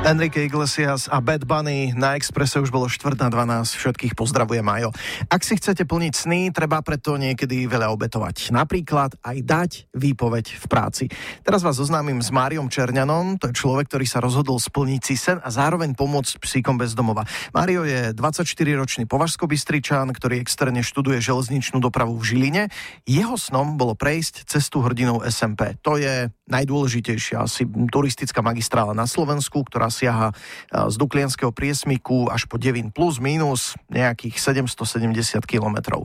Enrique Iglesias a Bad Bunny na Expresse už bolo 4 na 12. Všetkých pozdravuje Majo. Ak si chcete plniť sny, treba preto niekedy veľa obetovať. Napríklad aj dať výpoveď v práci. Teraz vás zoznámim s Máriom Čerňanom. To je človek, ktorý sa rozhodol splniť si sen a zároveň pomôcť psíkom bez domova. Mário je 24-ročný považsko-bystričan, ktorý externe študuje železničnú dopravu v Žiline. Jeho snom bolo prejsť cestu hrdinou SMP. To je najdôležitejšia asi turistická magistrála na Slovensku, ktorá siaha e, z Duklianského priesmiku až po Devin plus minus nejakých 770 kilometrov.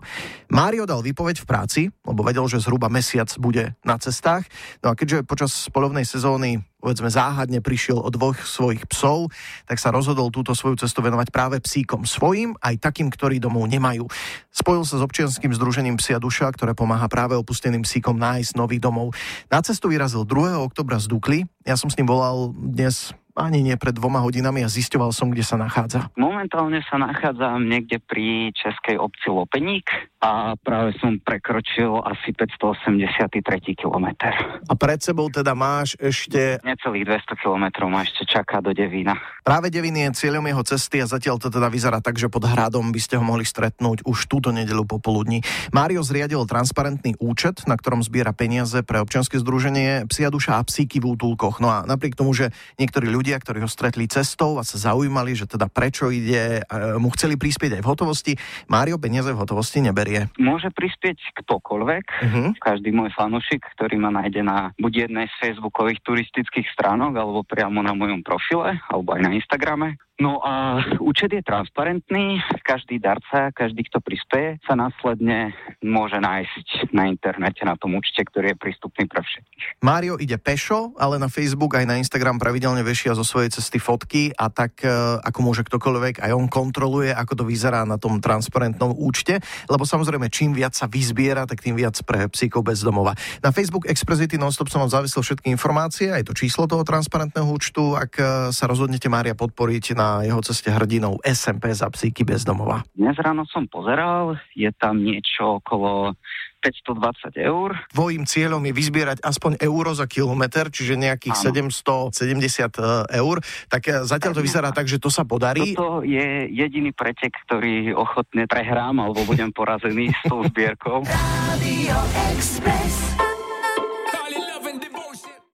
Mário dal výpoveď v práci, lebo vedel, že zhruba mesiac bude na cestách. No a keďže počas polovnej sezóny povedzme záhadne prišiel od dvoch svojich psov, tak sa rozhodol túto svoju cestu venovať práve psíkom svojim, aj takým, ktorí domov nemajú. Spojil sa s občianským združením Psia duša, ktoré pomáha práve opusteným psíkom nájsť nový domov. Na cestu vyrazil 2. oktobra z Dukly. Ja som s ním volal dnes ani nie pred dvoma hodinami a zisťoval som, kde sa nachádza. Momentálne sa nachádzam niekde pri českej obci Lopeník a práve som prekročil asi 583 kilometr. A pred sebou teda máš ešte... Necelých 200 kilometrov ma ešte čaká do Devína. Práve Devín je cieľom jeho cesty a zatiaľ to teda vyzerá tak, že pod hradom by ste ho mohli stretnúť už túto nedelu popoludní. Mário zriadil transparentný účet, na ktorom zbiera peniaze pre občianske združenie Psia duša a psíky v útulkoch. No a napriek tomu, že niektorí ľudia ľudia, ktorí ho stretli cestou a sa zaujímali, že teda prečo ide, mu chceli prispieť aj v hotovosti. Mário peniaze v hotovosti neberie. Môže prispieť ktokoľvek. Uh-huh. Každý môj fanúšik, ktorý ma nájde na buď jednej z facebookových turistických stránok, alebo priamo na mojom profile, alebo aj na Instagrame. No a účet je transparentný, každý darca, každý, kto prispieje, sa následne môže nájsť na internete na tom účte, ktorý je prístupný pre všetkých. Mário ide pešo, ale na Facebook aj na Instagram pravidelne vešia zo svojej cesty fotky a tak e, ako môže ktokoľvek, aj on kontroluje, ako to vyzerá na tom transparentnom účte, lebo samozrejme čím viac sa vyzbiera, tak tým viac pre psíkov bez domova. Na Facebook Expressity Nonstop som vám zavisil všetky informácie, aj to číslo toho transparentného účtu, ak e, sa rozhodnete Mária podporiť na na jeho ceste hrdinou SMP za psíky bezdomova? Dnes ráno som pozeral, je tam niečo okolo 520 eur. Tvojím cieľom je vyzbierať aspoň euro za kilometr, čiže nejakých ano. 770 e, eur. Tak e, zatiaľ to vyzerá tak, že to sa podarí. Toto je jediný pretek, ktorý ochotne prehrám alebo budem porazený s tou zbierkou. Radio Express.